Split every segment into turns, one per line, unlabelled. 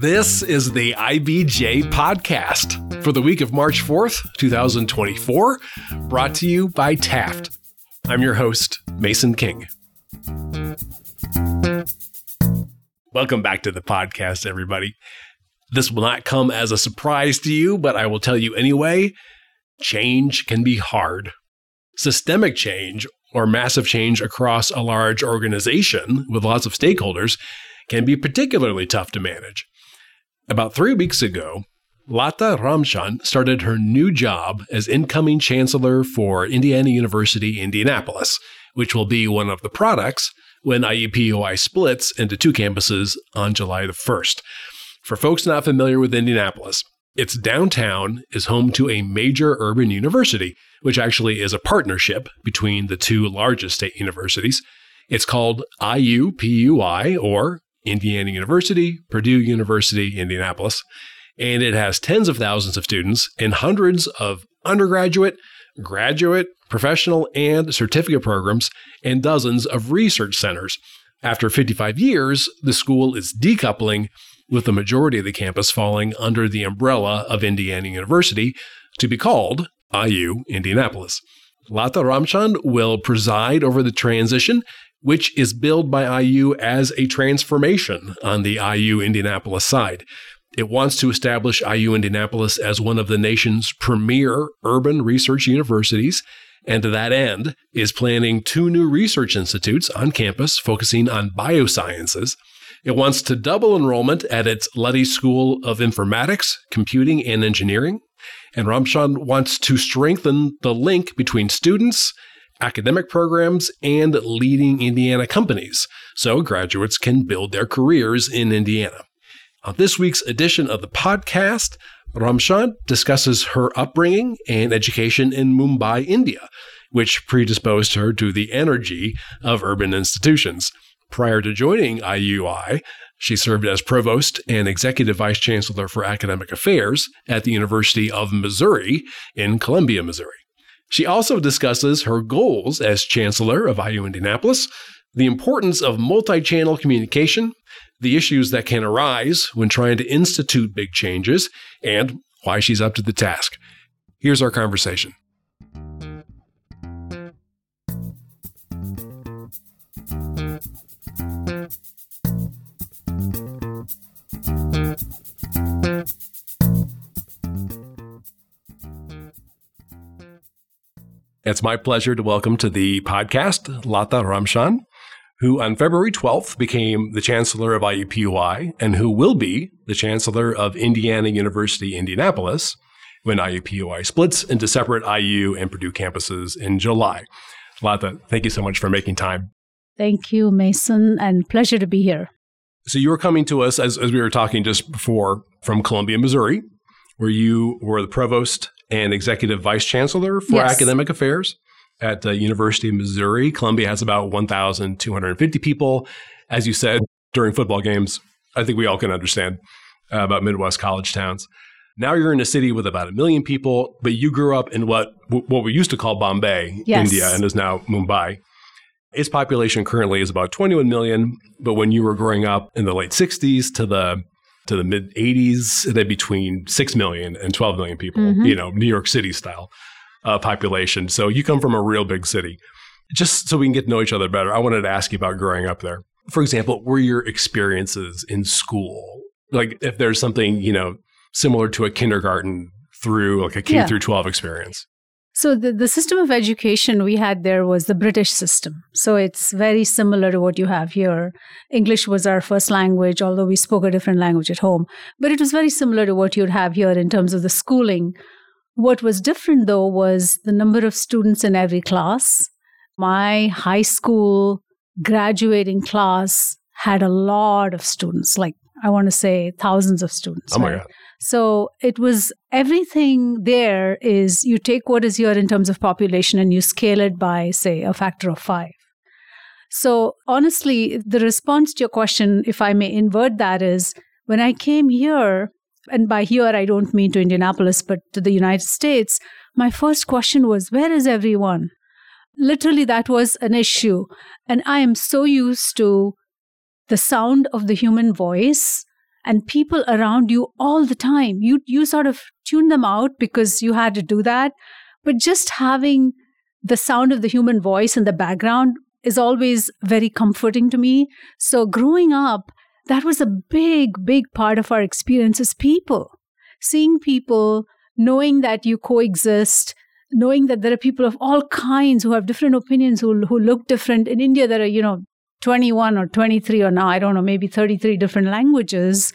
This is the IBJ podcast for the week of March 4th, 2024, brought to you by Taft. I'm your host, Mason King. Welcome back to the podcast, everybody. This will not come as a surprise to you, but I will tell you anyway change can be hard. Systemic change, or massive change across a large organization with lots of stakeholders, can be particularly tough to manage. About three weeks ago, Latha Ramchand started her new job as incoming chancellor for Indiana University, Indianapolis, which will be one of the products when IUPUI splits into two campuses on July the 1st. For folks not familiar with Indianapolis, its downtown is home to a major urban university, which actually is a partnership between the two largest state universities. It's called IUPUI, or Indiana University, Purdue University, Indianapolis, and it has tens of thousands of students and hundreds of undergraduate, graduate, professional, and certificate programs, and dozens of research centers. After 55 years, the school is decoupling, with the majority of the campus falling under the umbrella of Indiana University to be called IU Indianapolis. Latha Ramchand will preside over the transition which is billed by IU as a transformation on the IU Indianapolis side. It wants to establish IU Indianapolis as one of the nation's premier urban research universities, and to that end is planning two new research institutes on campus focusing on biosciences. It wants to double enrollment at its Luddy School of Informatics, Computing, and Engineering. And Ramchand wants to strengthen the link between students academic programs, and leading Indiana companies so graduates can build their careers in Indiana. On this week's edition of the podcast, Ramchand discusses her upbringing and education in Mumbai, India, which predisposed her to the energy of urban institutions. Prior to joining IUI, she served as provost and executive vice chancellor for academic affairs at the University of Missouri in Columbia, Missouri. She also discusses her goals as Chancellor of IU Indianapolis, the importance of multi channel communication, the issues that can arise when trying to institute big changes, and why she's up to the task. Here's our conversation. It's my pleasure to welcome to the podcast Latha Ramchand, who on February 12th became the Chancellor of IUPUI and who will be the Chancellor of Indiana University, Indianapolis, when IUPUI splits into separate IU and Purdue campuses in July. Latha, thank you so much for making time.
Thank you, Mason, and pleasure to be here.
So you were coming to us, as, as we were talking just before, from Columbia, Missouri, where you were the provost and executive vice chancellor for yes. academic affairs at the University of Missouri. Columbia has about 1,250 people. As you said during football games, I think we all can understand uh, about Midwest college towns. Now you're in a city with about a million people, but you grew up in what what we used to call Bombay, yes. India, and is now Mumbai. Its population currently is about 21 million, but when you were growing up in the late 60s to the to the mid 80s, then between 6 million and 12 million people, mm-hmm. you know, New York City style uh, population. So you come from a real big city. Just so we can get to know each other better, I wanted to ask you about growing up there. For example, were your experiences in school? Like if there's something, you know, similar to a kindergarten through like a K yeah. through 12 experience.
So the, the system of education we had there was the British system. So it's very similar to what you have here. English was our first language, although we spoke a different language at home. But it was very similar to what you'd have here in terms of the schooling. What was different though was the number of students in every class. My high school graduating class had a lot of students, like I want to say thousands of students.
Oh my right? God.
So it was everything there is you take what is here in terms of population and you scale it by, say, a factor of five. So honestly, the response to your question, if I may invert that, is when I came here, and by here I don't mean to Indianapolis, but to the United States, my first question was, where is everyone? Literally, that was an issue. And I am so used to the sound of the human voice and people around you all the time. You you sort of tune them out because you had to do that, but just having the sound of the human voice in the background is always very comforting to me. So growing up, that was a big big part of our experience as people. Seeing people, knowing that you coexist, knowing that there are people of all kinds who have different opinions who who look different in India there are you know 21 or 23 or now, I don't know, maybe 33 different languages.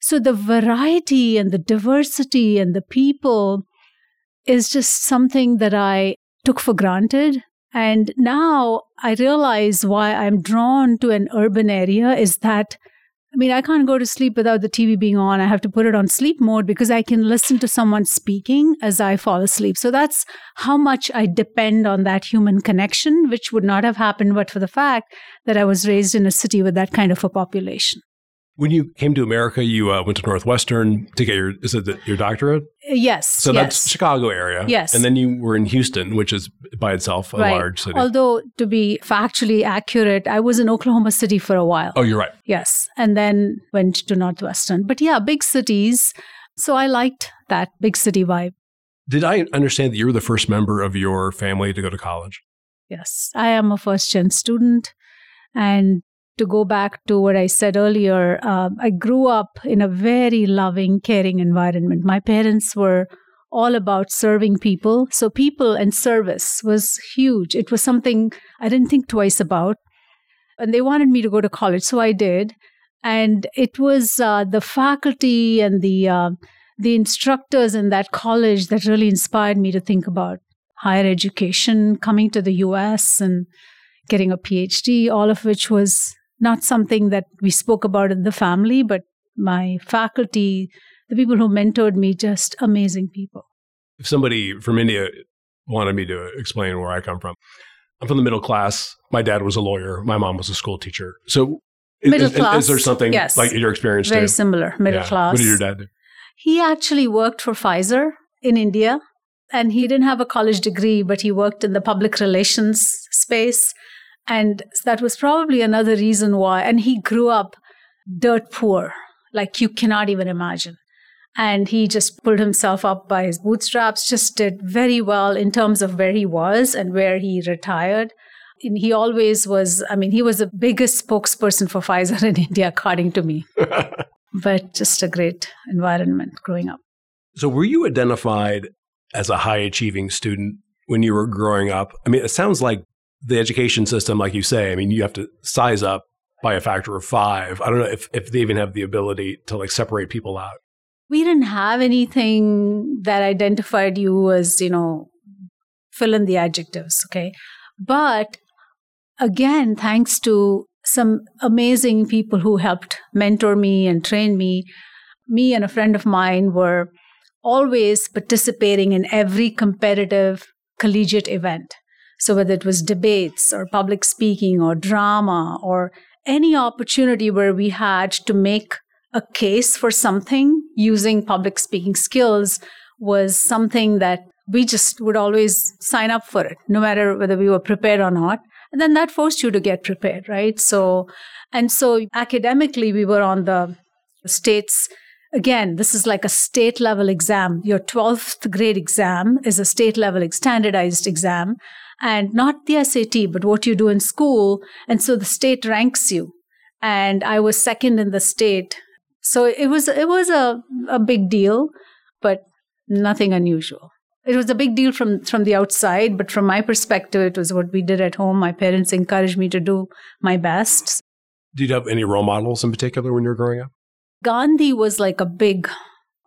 So the variety and the diversity and the people is just something that I took for granted. And now I realize why I'm drawn to an urban area is that I mean, I can't go to sleep without the TV being on. I have to put it on sleep mode because I can listen to someone speaking as I fall asleep. So that's how much I depend on that human connection, which would not have happened but for the fact that I was raised in a city with that kind of a population.
When you came to America, you uh, went to Northwestern to get your is it the, your doctorate?
Yes.
So
yes.
that's Chicago area.
Yes.
And then you were in Houston, which is by itself a
right.
large city.
Although to be factually accurate, I was in Oklahoma City for a while.
oh, you're right.
Yes. And then went to Northwestern. But yeah, big cities. So I liked that big city vibe.
Did I understand that you were the first member of your family to go to college?
Yes. I am a first gen student. And to go back to what I said earlier, uh, I grew up in a very loving, caring environment. My parents were all about serving people. So, people and service was huge. It was something I didn't think twice about. And they wanted me to go to college. So, I did. And it was uh, the faculty and the uh, the instructors in that college that really inspired me to think about higher education, coming to the US and getting a PhD, all of which was not something that we spoke about in the family, but my faculty, the people who mentored me, just amazing people.
If somebody from India wanted me to explain where I come from, I'm from the middle class. My dad was a lawyer. My mom was a school teacher. So, is-
Middle
is, is there something
yes.
like your experience
Very
too?
similar, middle
Yeah.
class.
What did your dad do?
He actually worked for Pfizer in India, and he didn't have a college degree, but he worked in the public relations space. And that was probably another reason why. And he grew up dirt poor, like you cannot even imagine. And he just pulled himself up by his bootstraps, just did very well in terms of where he was and where he retired. And he always was, I mean, he was the biggest spokesperson for Pfizer in India, according to me. but just a great environment growing up.
So, were you identified as a high achieving student when you were growing up? I mean, it sounds like the education system, like you say, I mean, you have to size up by a factor of five. I don't know if, if they even have the ability to like separate people out.
We didn't have anything that identified you as, you know, fill in the adjectives, okay? But again, thanks to some amazing people who helped mentor me and train me, me and a friend of mine were always participating in every competitive collegiate event. So, whether it was debates or public speaking or drama or any opportunity where we had to make a case for something using public speaking skills was something that we just would always sign up for it, no matter whether we were prepared or not. And then that forced you to get prepared, right? So, and so academically, we were on the state's Again, this is like a state level exam. Your 12th grade exam is a state level standardized exam and not the SAT, but what you do in school. And so the state ranks you. And I was second in the state. So it was, it was a, a big deal, but nothing unusual. It was a big deal from, from the outside, but from my perspective, it was what we did at home. My parents encouraged me to do my best.
Did you have any role models in particular when you were growing up?
Gandhi was like a big,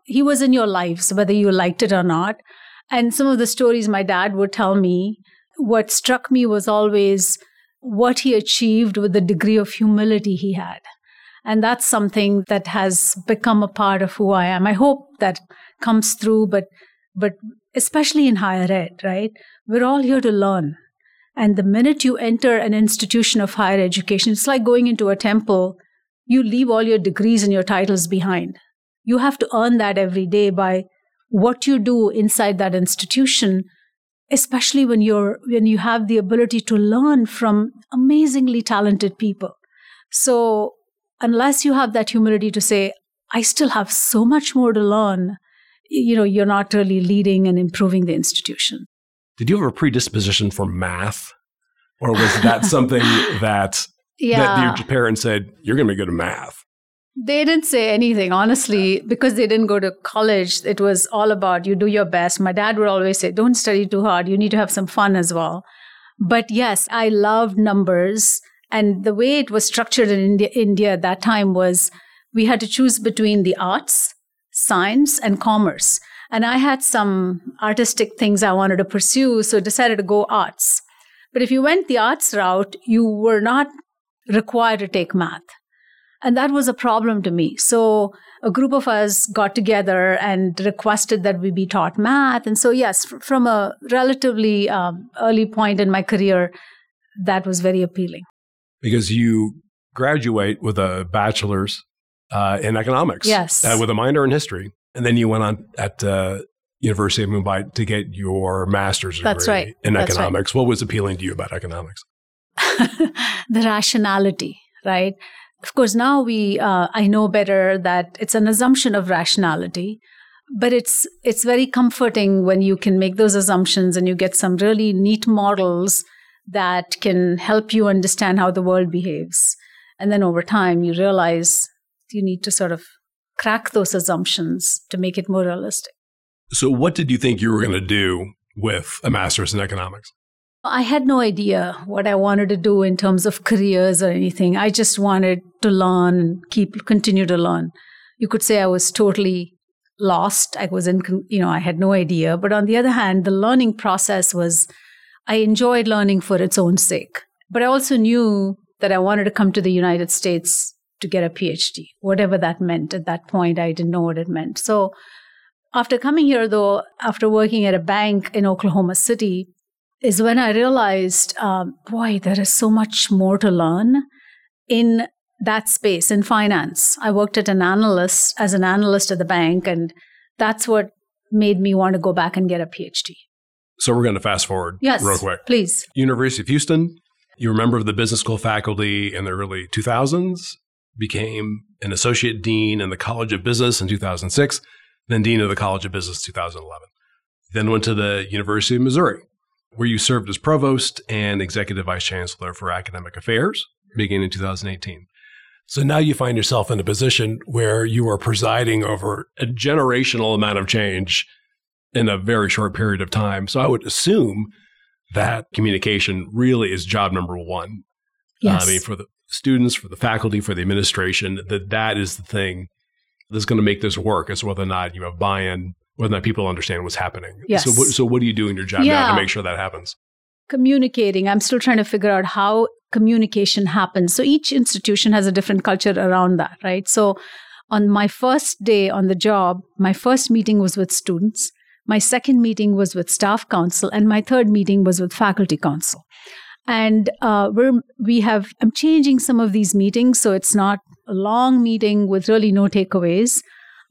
he was in your lives, whether you liked it or not. And some of the stories my dad would tell me, what struck me was always what he achieved with the degree of humility he had. And that's something that has become a part of who I am. I hope that comes through, but, but especially in higher ed, right? We're all here to learn. And the minute you enter an institution of higher education, it's like going into a temple you leave all your degrees and your titles behind. You have to earn that every day by what you do inside that institution, especially when you're when you have the ability to learn from amazingly talented people. So unless you have that humility to say, I still have so much more to learn. You know, you're not really leading and improving the institution.
Did you have a predisposition for math? Or was that something that,
Yeah.
that your parents said, you're going to be good at math?
They didn't say anything, honestly, because they didn't go to college. It was all about you do your best. My dad would always say, don't study too hard. You need to have some fun as well. But yes, I loved numbers. And the way it was structured in India, India at that time was we had to choose between the arts, science, and commerce. And I had some artistic things I wanted to pursue, so decided to go arts. But if you went the arts route, you were not required to take math. And that was a problem to me. So a group of us got together and requested that we be taught math. And so, yes, fr- from a relatively um, early point in my career, that was very appealing.
Because you graduate with a bachelor's uh, in economics.
Yes.
Uh, with a minor in history. And then you went on at uh, University of Mumbai to get your master's degree
That's right.
in
That's right.
economics. What was appealing to you about economics?
the rationality, right? Of course, now we uh, I know better that it's an assumption of rationality, but it's it's very comforting when you can make those assumptions and you get some really neat models that can help you understand how the world behaves. And then over time, you realize you need to sort of crack those assumptions to make it more realistic.
So, what did you think you were going to do with a master's in economics?
I had no idea what I wanted to do in terms of careers or anything. I just wanted to learn and keep continue to learn. You could say I was totally lost. I was in, you know, I had no idea. But on the other hand, the learning process was, I enjoyed learning for its own sake. But I also knew that I wanted to come to the United States to get a PhD, whatever that meant. At that point, I didn't know what it meant. So after coming here, though, after working at a bank in Oklahoma City, is when I realized, um, boy, there is so much more to learn in that space in finance. I worked at an analyst as an analyst at the bank, and that's what made me want to go back and get a PhD.
So, we're going to fast forward
Yes,
real quick.
please.
University of Houston, you were a member of the business school faculty in the early 2000s, became an associate dean in the College of Business in 2006, then dean of the College of Business 2011. Then went to the University of Missouri, where you served as provost and executive vice chancellor for academic affairs beginning in 2018. So now you find yourself in a position where you are presiding over a generational amount of change in a very short period of time. So I would assume that communication really is job number one.
Yes.
I mean, for the students, for the faculty, for the administration, that that is the thing that's going to make this work is whether or not you have buy-in, whether or not people understand what's happening.
Yes.
So, what, so what do you do in your job now to make sure that happens?
communicating. I'm still trying to figure out how communication happens. So each institution has a different culture around that, right? So on my first day on the job, my first meeting was with students. My second meeting was with staff council, and my third meeting was with faculty council. And uh, we're we have I'm changing some of these meetings, so it's not a long meeting with really no takeaways,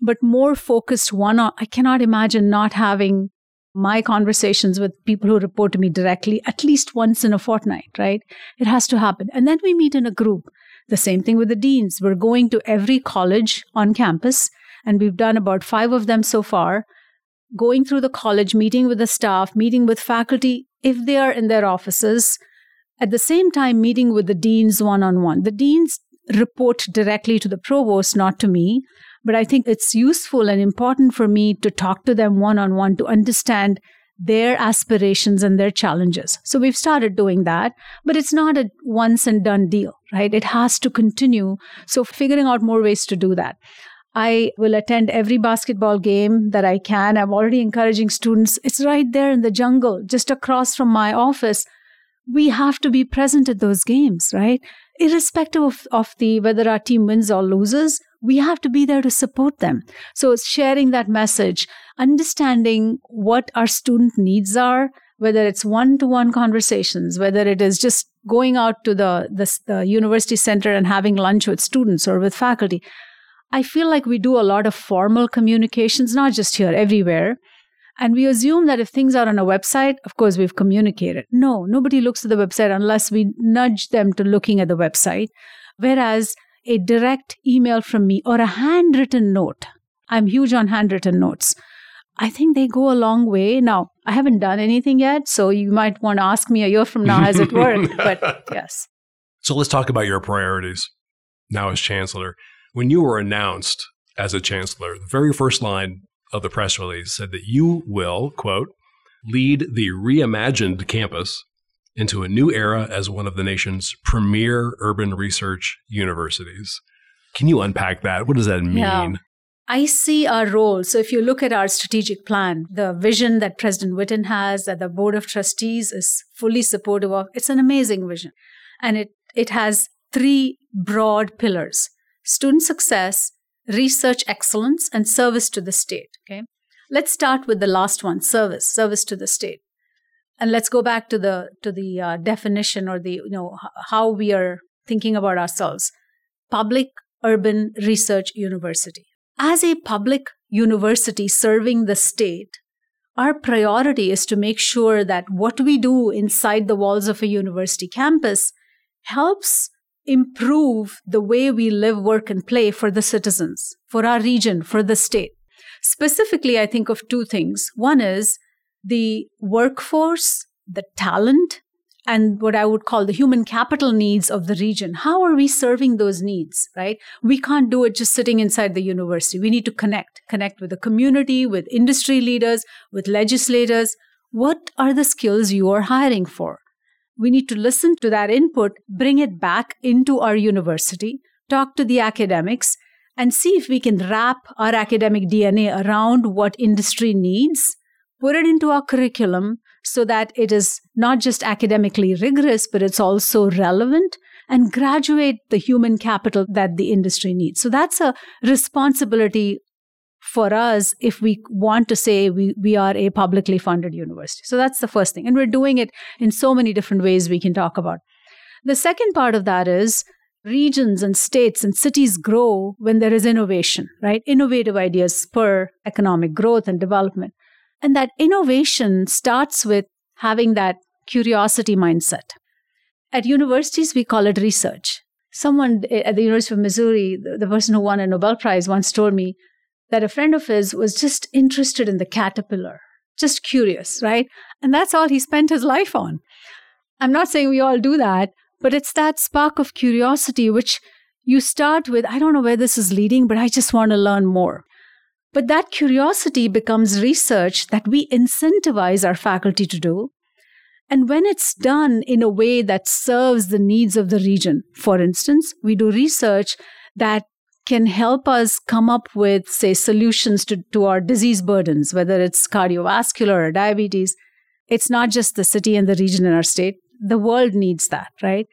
but more focused one on. I cannot imagine not having my conversations with people who report to me directly at least once in a fortnight, right? It has to happen. And then we meet in a group. The same thing with the deans. We're going to every college on campus, and we've done about five of them so far. Going through the college, meeting with the staff, meeting with faculty if they are in their offices, at the same time, meeting with the deans one on one. The deans report directly to the provost, not to me. But I think it's useful and important for me to talk to them one on one to understand their aspirations and their challenges. So we've started doing that, but it's not a once and done deal, right? It has to continue. So figuring out more ways to do that. I will attend every basketball game that I can. I'm already encouraging students. It's right there in the jungle, just across from my office. We have to be present at those games, right? Irrespective of, of the whether our team wins or loses, we have to be there to support them. So sharing that message, understanding what our student needs are, whether it's one-to-one conversations, whether it is just going out to the, the, the university center and having lunch with students or with faculty. I feel like we do a lot of formal communications, not just here, everywhere. And we assume that if things are on a website, of course, we've communicated. No, nobody looks at the website unless we nudge them to looking at the website. Whereas a direct email from me or a handwritten note. I'm huge on handwritten notes. I think they go a long way. Now, I haven't done anything yet, so you might want to ask me a year from now, has it worked? but yes.
So let's talk about your priorities now as chancellor. When you were announced as a chancellor, the very first line of the press release said that you will, quote, lead the reimagined campus into a new era as one of the nation's premier urban research universities. Can you unpack that? What does that mean? Yeah.
I see our role. So, if you look at our strategic plan, the vision that President Whitten has, that the Board of Trustees is fully supportive of, it's an amazing vision. And it, it has three broad pillars student success, research excellence, and service to the state. Okay. Let's start with the last one service, service to the state and let's go back to the to the uh, definition or the you know how we are thinking about ourselves. Public urban research university. As a public university serving the state our priority is to make sure that what we do inside the walls of a university campus helps improve the way we live work and play for the citizens for our region for the state. Specifically i think of two things. One is the workforce, the talent, and what I would call the human capital needs of the region. How are we serving those needs, right? We can't do it just sitting inside the university. We need to connect, connect with the community, with industry leaders, with legislators. What are the skills you are hiring for? We need to listen to that input, bring it back into our university, talk to the academics, and see if we can wrap our academic DNA around what industry needs put it into our curriculum so that it is not just academically rigorous, but it's also relevant and graduate the human capital that the industry needs. So that's a responsibility for us if we want to say we, we are a publicly funded university. So that's the first thing. And we're doing it in so many different ways we can talk about. The second part of that is regions and states and cities grow when there is innovation, right? Innovative ideas spur economic growth and development. And that innovation starts with having that curiosity mindset. At universities, we call it research. Someone eh, at the University of Missouri, the person who won a Nobel Prize, once told me that a friend of his was just interested in the caterpillar, just curious, right? And that's all he spent his life on. I'm not saying we all do that, but it's that spark of curiosity which you start with, I don't know where this is leading, but I just want to learn more. But that curiosity becomes research that we incentivize our faculty to do. And when it's done in a way that serves the needs of the region, for instance, we do research that can help us come up with, say, solutions to, to our disease burdens, whether it's cardiovascular or diabetes. It's not just the city and the region in our state. The world needs that, right?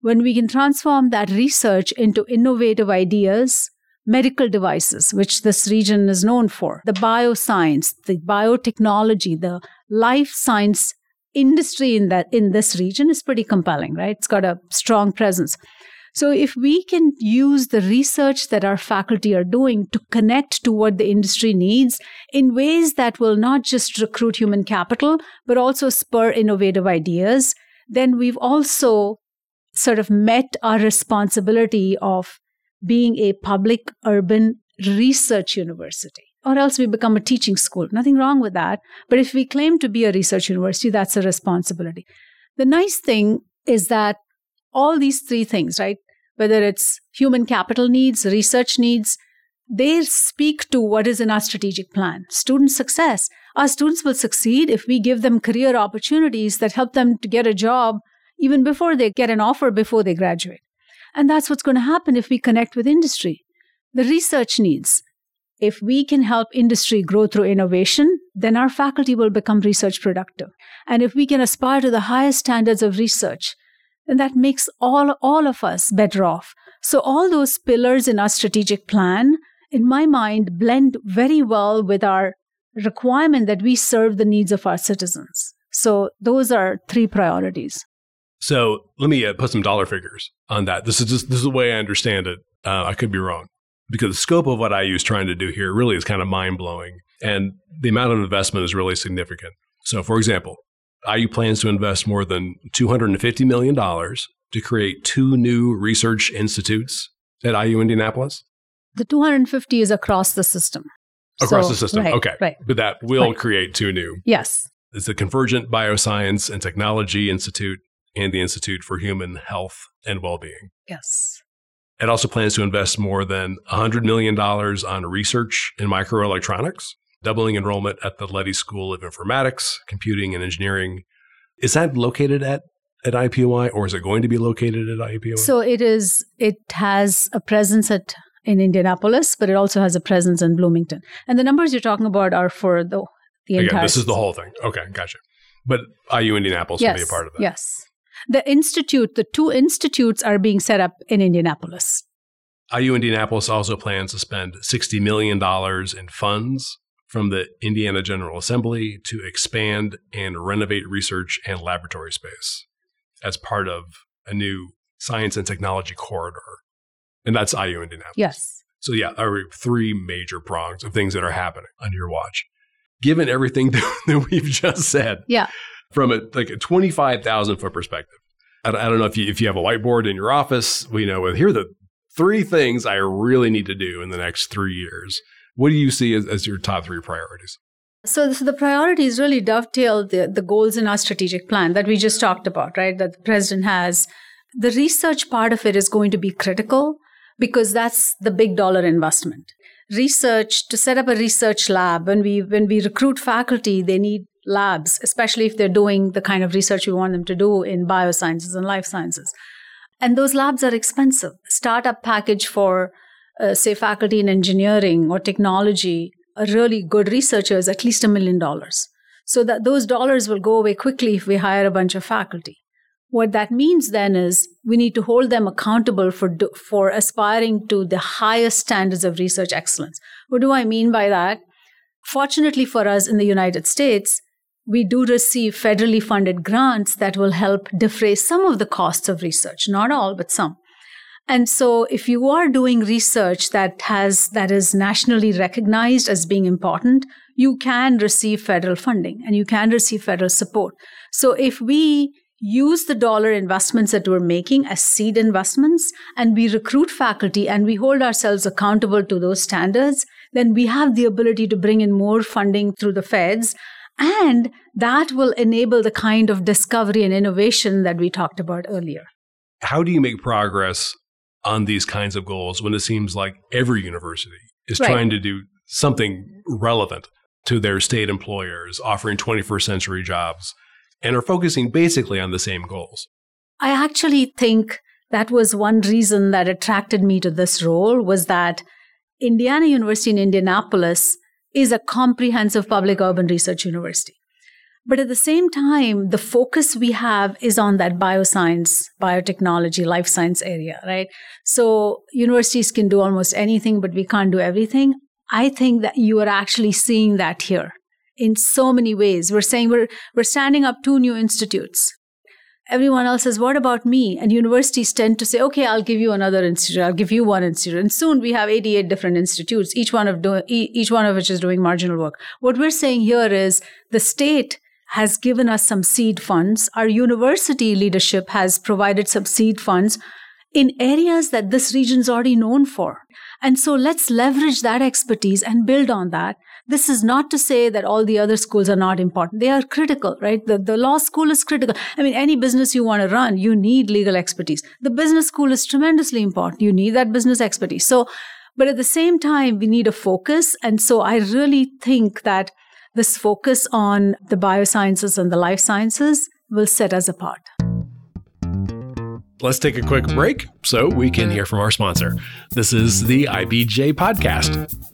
When we can transform that research into innovative ideas medical devices, which this region is known for, the bioscience, the biotechnology, the life science industry in that in this region is pretty compelling, right? It's got a strong presence. So if we can use the research that our faculty are doing to connect to what the industry needs in ways that will not just recruit human capital, but also spur innovative ideas, then we've also sort of met our responsibility of being a public urban research university. Or else we become a teaching school. Nothing wrong with that. But if we claim to be a research university, that's a responsibility. The nice thing is that all these three things, right? Whether it's human capital needs, research needs, they speak to what is in our strategic plan. Student success. Our students will succeed if we give them career opportunities that help them to get a job even before they get an offer before they graduate. And that's what's going to happen if we connect with industry. The research needs. If we can help industry grow through innovation, then our faculty will become research productive. And if we can aspire to the highest standards of research, then that makes all, all of us better off. So, all those pillars in our strategic plan, in my mind, blend very well with our requirement that we serve the needs of our citizens. So, those are three priorities.
So let me uh, put some dollar figures on that. This is just this is the way I understand it. Uh, I could be wrong because the scope of what IU is trying to do here really is kind of mind blowing, and the amount of investment is really significant. So, for example, IU plans to invest more than $250 million to create two new research institutes at IU Indianapolis?
The 250 is across the system.
Across
So,
the system.
right,
okay.
Right.
But that will
Right.
create two new.
Yes.
It's the Convergent Bioscience and Technology Institute and the Institute for Human Health and Wellbeing.
Yes.
It also plans to invest more than $100 million on research in microelectronics, doubling enrollment at the Luddy School of Informatics, Computing, and Engineering. Is that located at, at IUPUI or is it going to be located at IUPUI?
So it is. It has a presence at in Indianapolis, but it also has a presence in Bloomington. And the numbers you're talking about are for the the
Again,
entire.
this is the whole thing. Okay, gotcha. But IU Indianapolis will be a part of that.
Yes. The institute, the two institutes are being set up in Indianapolis.
IU Indianapolis also plans to spend $60 million in funds from the Indiana General Assembly to expand and renovate research and laboratory space as part of a new science and technology corridor. And that's IU Indianapolis.
Yes.
So, yeah, there are three major prongs of things that are happening on your watch. Given everything that, that we've just said,
Yeah.
From a like a 25,000 foot perspective. I, don't- know if you, if you have a whiteboard in your office, we know here are the three things I really need to do in the next three years. What do you see as, as your top three priorities?
So, so the priorities really dovetail the, the goals in our strategic plan that we just talked about, right? That the president has. The research part of it is going to be critical because that's the big dollar investment. Research to set up a research lab when we when we recruit faculty, they need labs, especially if they're doing the kind of research we want them to do in biosciences and life sciences. And those labs are expensive. Startup package for, uh, say, faculty in engineering or technology, a really good researcher is at least a million dollars. So that those dollars will go away quickly if we hire a bunch of faculty. What that means then is we need to hold them accountable for do, for aspiring to the highest standards of research excellence. What do I mean by that? Fortunately for us in the United States, we do receive federally funded grants that will help defray some of the costs of research, not all, but some. And so if you are doing research that has that is nationally recognized as being important, you can receive federal funding and you can receive federal support. So if we use the dollar investments that we're making as seed investments and we recruit faculty and we hold ourselves accountable to those standards, then we have the ability to bring in more funding through the feds and that will enable the kind of discovery and innovation that we talked about earlier.
How do you make progress on these kinds of goals when it seems like every university is
Right.
trying to do something relevant to their state employers, offering 21st century jobs, and are focusing basically on the same goals?
I actually think that was one reason that attracted me to this role was that Indiana University in Indianapolis is a comprehensive public urban research university. But at the same time, the focus we have is on that bioscience, biotechnology, life science area, right? So universities can do almost anything, but we can't do everything. I think that you are actually seeing that here in so many ways. We're saying we're, we're standing up two new institutes everyone else says, What about me? And universities tend to say, Okay, I'll give you another institute, I'll give you one institute. And soon we have 88 different institutes, each one of do- each one of which is doing marginal work. What we're saying here is the state has given us some seed funds. Our university leadership has provided some seed funds in areas that this region is already known for. And so let's leverage that expertise and build on that. This is not to say that all the other schools are not important. They are critical, right? The, the law school is critical. I mean, any business you want to run, you need legal expertise. The business school is tremendously important. You need that business expertise. So, but at the same time, we need a focus. And so I really think that this focus on the biosciences and the life sciences will set us apart.
Let's take a quick break so we can hear from our sponsor. This is the IBJ podcast.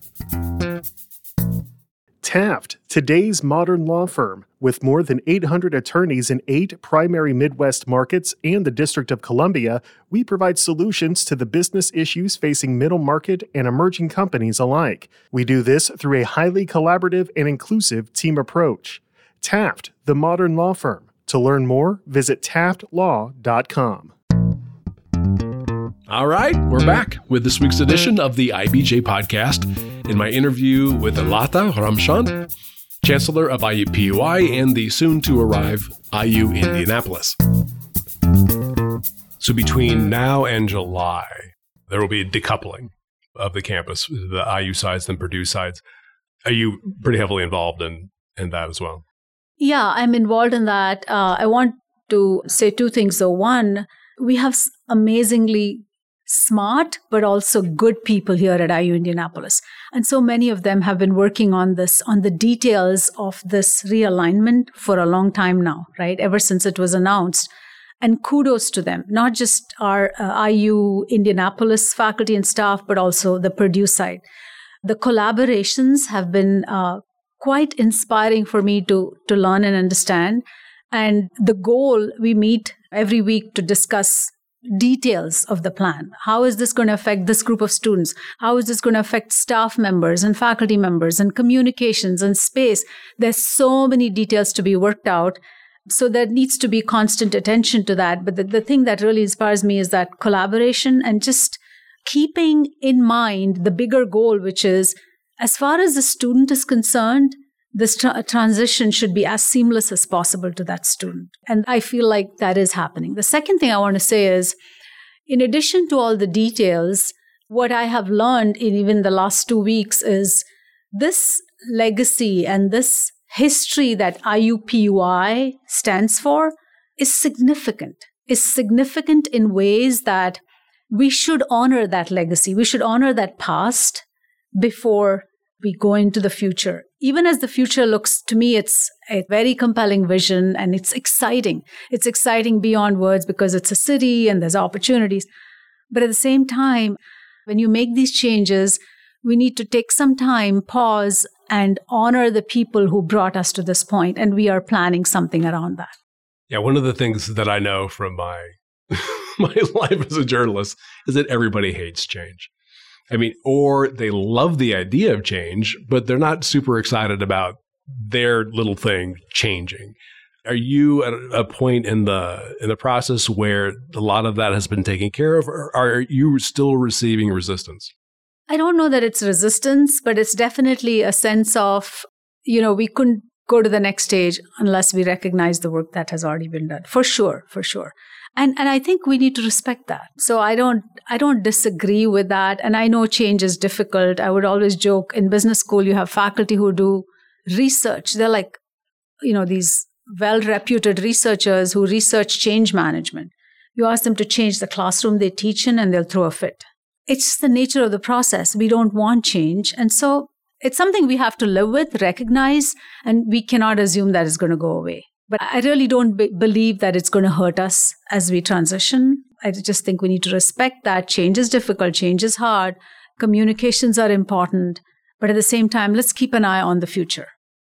Taft, today's modern law firm, with more than 800 attorneys in eight primary Midwest markets and the District of Columbia, we provide solutions to the business issues facing middle market and emerging companies alike. We do this through a highly collaborative and inclusive team approach. Taft, the modern law firm. To learn more, visit taftlaw.com.
All right, we're back with this week's edition of the IBJ podcast. In my interview with Latha Ramchand, Chancellor of IUPUI and the soon to arrive IU Indianapolis. So between now and July, there will be a decoupling of the campus, the IU sides and Purdue sides. Are you pretty heavily involved in in that as well?
Yeah, I'm involved in that. Uh, I want to say two things. So, one, we have amazingly smart but also good people here at IU Indianapolis. And so many of them have been working on this, on the details of this realignment for a long time now, right? Ever since it was announced. And kudos to them, not just our uh, IU Indianapolis faculty and staff, but also the Purdue side. The collaborations have been uh, quite inspiring for me to, to learn and understand. And the goal we meet every week to discuss details of the plan. How is this going to affect this group of students? How is this going to affect staff members and faculty members and communications and space? There's so many details to be worked out. So there needs to be constant attention to that. But the, the thing that really inspires me is that collaboration and just keeping in mind the bigger goal, which is as far as the student is concerned, this tra- uh, transition should be as seamless as possible to that student. And I feel like that is happening. The second thing I want to say is, in addition to all the details, what I have learned in even the last two weeks is this legacy and this history that IUPUI stands for is significant, is significant in ways that we should honor that legacy. We should honor that past before we go into the future. Even as the future looks to me, it's a very compelling vision and it's exciting. It's exciting beyond words because it's a city and there's opportunities. But at the same time, when you make these changes, we need to take some time, pause, and honor the people who brought us to this point. And we are planning something around that.
Yeah, one of the things that I know from my my life as a journalist is that everybody hates change. I mean, or they love the idea of change, but they're not super excited about their little thing changing. Are you at a point in the in the process where a lot of that has been taken care of, or are you still receiving resistance?
I don't know that it's resistance, but it's definitely a sense of, you know, we couldn't go to the next stage unless we recognize the work that has already been done. For sure, for sure and and i think we need to respect that. So i don't i don't disagree with that. And i know change is difficult. I would always joke in business school you have faculty who do research. They're like you know these well reputed researchers who research change management. You ask them to change the classroom they teach in and they'll throw a fit. It's the nature of the process. We don't want change. And so it's something we have to live with recognize and we cannot assume that is going to go away but I really don't be- believe that it's going to hurt us as we transition. I just think we need to respect that change is difficult, change is hard, communications are important. But at the same time, let's keep an eye on the future.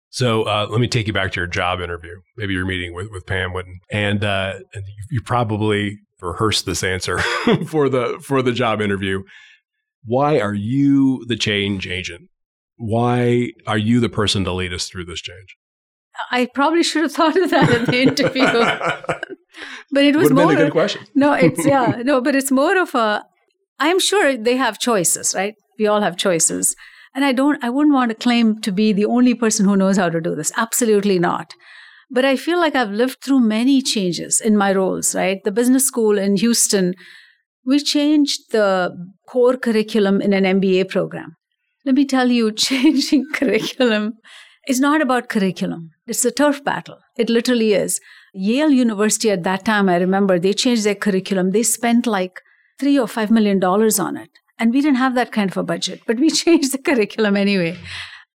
So uh, let me take you back to your job interview. Maybe you're meeting with, with Pam and, uh, you probably rehearsed this answer for the for the job interview. Why are you the change agent? Why are you the person to lead us through this change?
I probably should have thought of that in the interview. but it was
Would
more
been a good question.
no, it's yeah, no, but it's more of a I'm sure they have choices, right? We all have choices. And I don't I wouldn't want to claim to be the only person who knows how to do this. Absolutely not. But I feel like I've lived through many changes in my roles, right? The business school in Houston, we changed the core curriculum in an MBA program. Let me tell you, changing curriculum is not about curriculum. It's a turf battle. It literally is. Yale University at that time, I remember, they changed their curriculum. They spent like three or five million dollars on it. And we didn't have that kind of a budget, but we changed the curriculum anyway.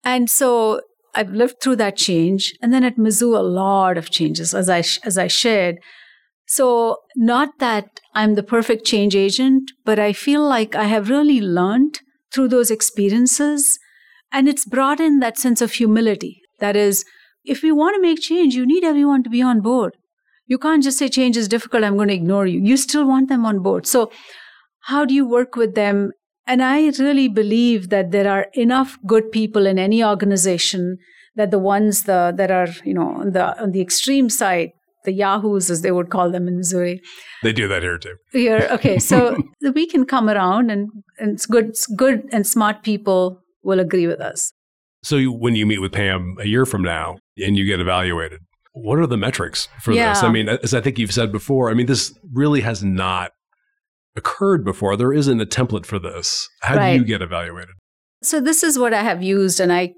And so I've lived through that change. And then at Mizzou, a lot of changes, as I, as I shared. So, not that I'm the perfect change agent, but I feel like I have really learned through those experiences. And it's brought in that sense of humility. That is, if we want to make change, you need everyone to be on board. You can't just say change is difficult, I'm going to ignore you. You still want them on board. So, how do you work with them? And I really believe that there are enough good people in any organization that the ones the, that are, you know, on the, on the extreme side, the yahoos, as they would call them in Missouri.
They do that here too.
Here, okay. So we can come around and, and it's good, it's good and smart people will agree with us.
So you, when you meet with Pam a year from now and you get evaluated, what are the metrics for
Yeah.
this? I mean, as I think you've said before, I mean, this really has not occurred before. There isn't a template for this. How
Right.
do you get evaluated?
So this is what I have used, and I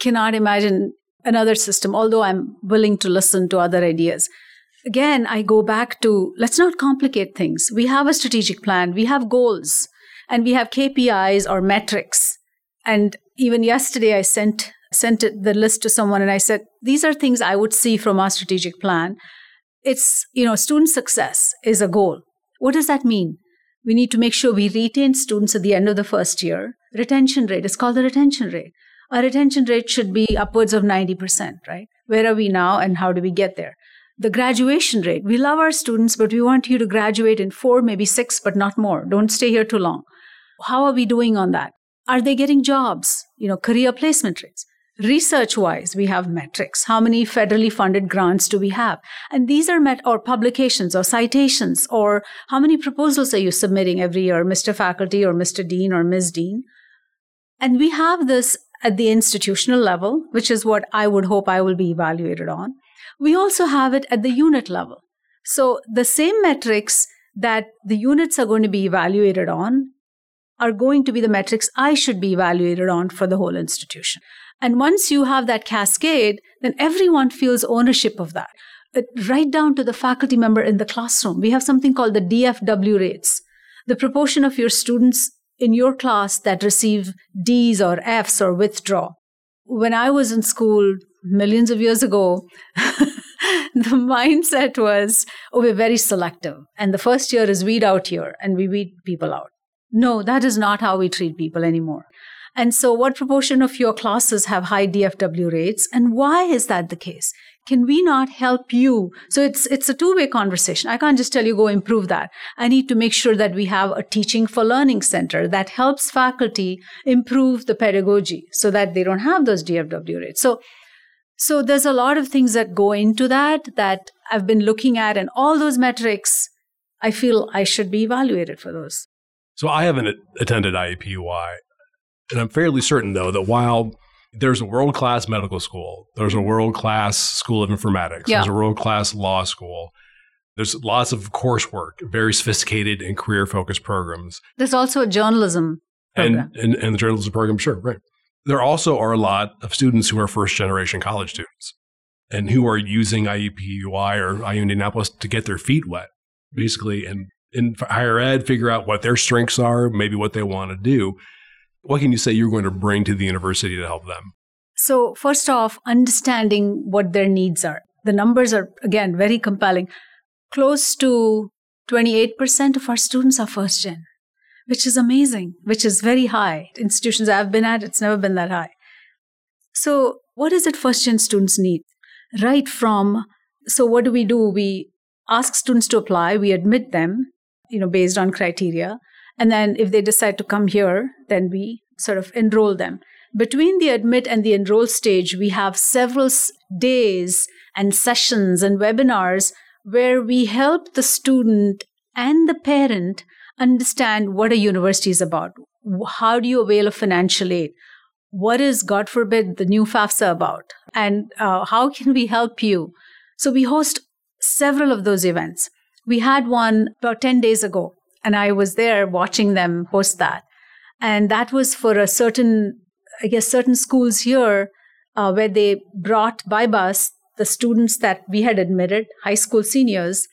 cannot imagine another system, although I'm willing to listen to other ideas. Again, I go back to let's not complicate things. We have a strategic plan, we have goals, and we have KPIs or metrics. And even yesterday, I sent sent the list to someone, and I said, "These are things I would see from our strategic plan." It's you know, student success is a goal. What does that mean? We need to make sure we retain students at the end of the first year. Retention rate is called the retention rate. Our retention rate should be upwards of 90%, right? Where are we now and how do we get there? The graduation rate. We love our students, but we want you to graduate in four, maybe six, but not more. Don't stay here too long. How are we doing on that? Are they getting jobs? You know, career placement rates. Research wise, we have metrics. How many federally funded grants do we have? And these are met or publications or citations or how many proposals are you submitting every year, Mr. Faculty or Mr. Dean or Ms. Dean? And we have this at the institutional level, which is what I would hope I will be evaluated on. We also have it at the unit level. So the same metrics that the units are going to be evaluated on are going to be the metrics I should be evaluated on for the whole institution. And once you have that cascade, then everyone feels ownership of that. Uh, Right down to the faculty member in the classroom. We have something called the DFW rates. The proportion of your students in your class that receive D's or F's or withdraw. When I was in school millions of years ago, the mindset was, oh, we're very selective. And the first year is weed out year and we weed people out. No, that is not how we treat people anymore. And so, what proportion of your classes have high DFW rates, and why is that the case? Can we not help you? So it's it's a two way conversation. I can't just tell you go improve that. I need to make sure that we have a teaching for learning center that helps faculty improve the pedagogy so that they don't have those DFW rates. So so there's a lot of things that go into that that I've been looking at, and all those metrics, I feel I should be evaluated for those.
So I haven't attended IUPUI, and I'm fairly certain though that while there's a world class medical school, there's a world class school of informatics,
Yeah.
there's a world class law school, there's lots of coursework, very sophisticated and career focused programs,
There's also a journalism program.
and, and and the journalism program, sure, right. There also are a lot of students who are first generation college students and who are using IUPUI or IU Indianapolis to get their feet wet, basically, and in higher ed, figure out what their strengths are, maybe what they want to do. What can you say you're going to bring to the university to help them?
So, first off, understanding what their needs are. The numbers are, again, very compelling. Close to 28% of our students are first gen, which is amazing, which is very high. Institutions I've been at, it's never been that high. So, what is it first gen students need? Right from, so what do we do? We ask students to apply, we admit them, you know, based on criteria. And then if they decide to come here, then we sort of enroll them. Between the admit and the enroll stage, we have several days and sessions and webinars where we help the student and the parent understand what a university is about. How do you avail of financial aid? What is, God forbid, the new FAFSA about? And uh, how can we help you? So we host several of those events. We had one about 10 days ago, and I was there watching them host that. And that was for a certain, I guess, certain schools here uh, where they brought by bus the students that we had admitted, high school seniors,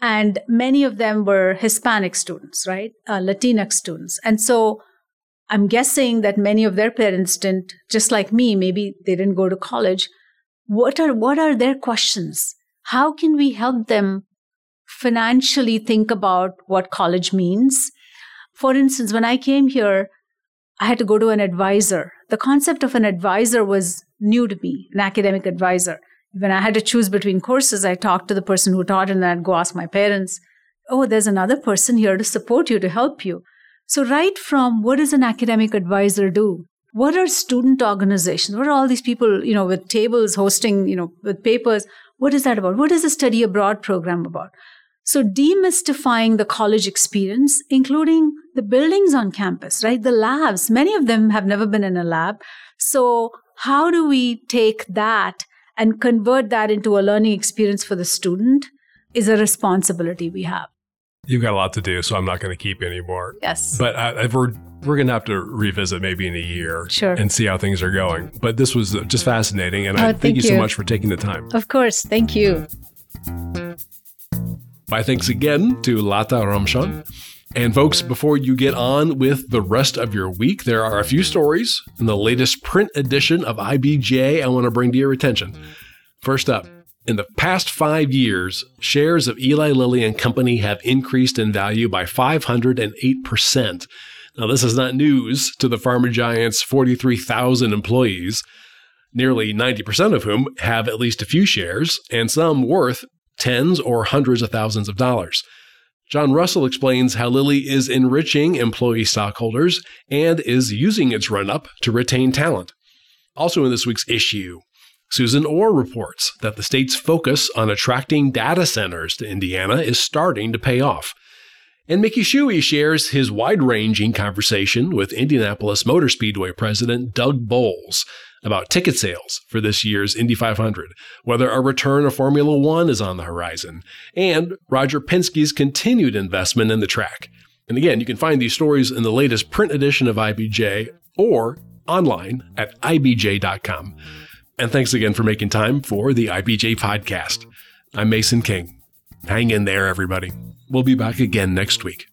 and many of them were Hispanic students, right? Uh, Latinx students. And so I'm guessing that many of their parents didn't, just like me, maybe they didn't go to college. What are, what are their questions? How can we help them financially think about what college means? For instance, when I came here, I had to go to an advisor. The concept of an advisor was new to me, an academic advisor. When I had to choose between courses, I talked to the person who taught and then I'd go ask my parents, oh, there's another person here to support you, to help you. So, right from what does an academic advisor do? What are student organizations? What are all these people, you know, with tables hosting, you know, with papers? What is that about? What is a study abroad program about? So, demystifying the college experience, including the buildings on campus, right? The labs, many of them have never been in a lab. So, how do we take that and convert that into a learning experience for the student is a responsibility we have.
You've got a lot to do, so I'm not going to keep any more.
Yes.
But uh, we're we're going to have to revisit maybe in a year
Sure.
and see how things are going. But this was just fascinating, and
Oh,
I thank,
thank
you so much for taking the time.
of course. Thank you.
My thanks again to Latha Ramchand. And folks, before you get on with the rest of your week, there are a few stories in the latest print edition of IBJ I want to bring to your attention. First up, in the past five years, shares of Eli Lilly and Company have increased in value by 508%. Now, this is not news to the pharma giant's 43,000 employees, nearly 90% of whom have at least a few shares, and some worth tens or hundreds of thousands of dollars. John Russell explains how Lilly is enriching employee stockholders and is using its run up to retain talent. Also, in this week's issue, Susan Orr reports that the state's focus on attracting data centers to Indiana is starting to pay off. And Mickey Shuey shares his wide ranging conversation with Indianapolis Motor Speedway president Doug Boles about ticket sales for this year's Indy 500, whether a return of Formula One is on the horizon, and Roger Penske's continued investment in the track. And again, you can find these stories in the latest print edition of IBJ or online at ibj.com. And thanks again for making time for the IBJ podcast. I'm Mason King. Hang in there, everybody. We'll be back again next week.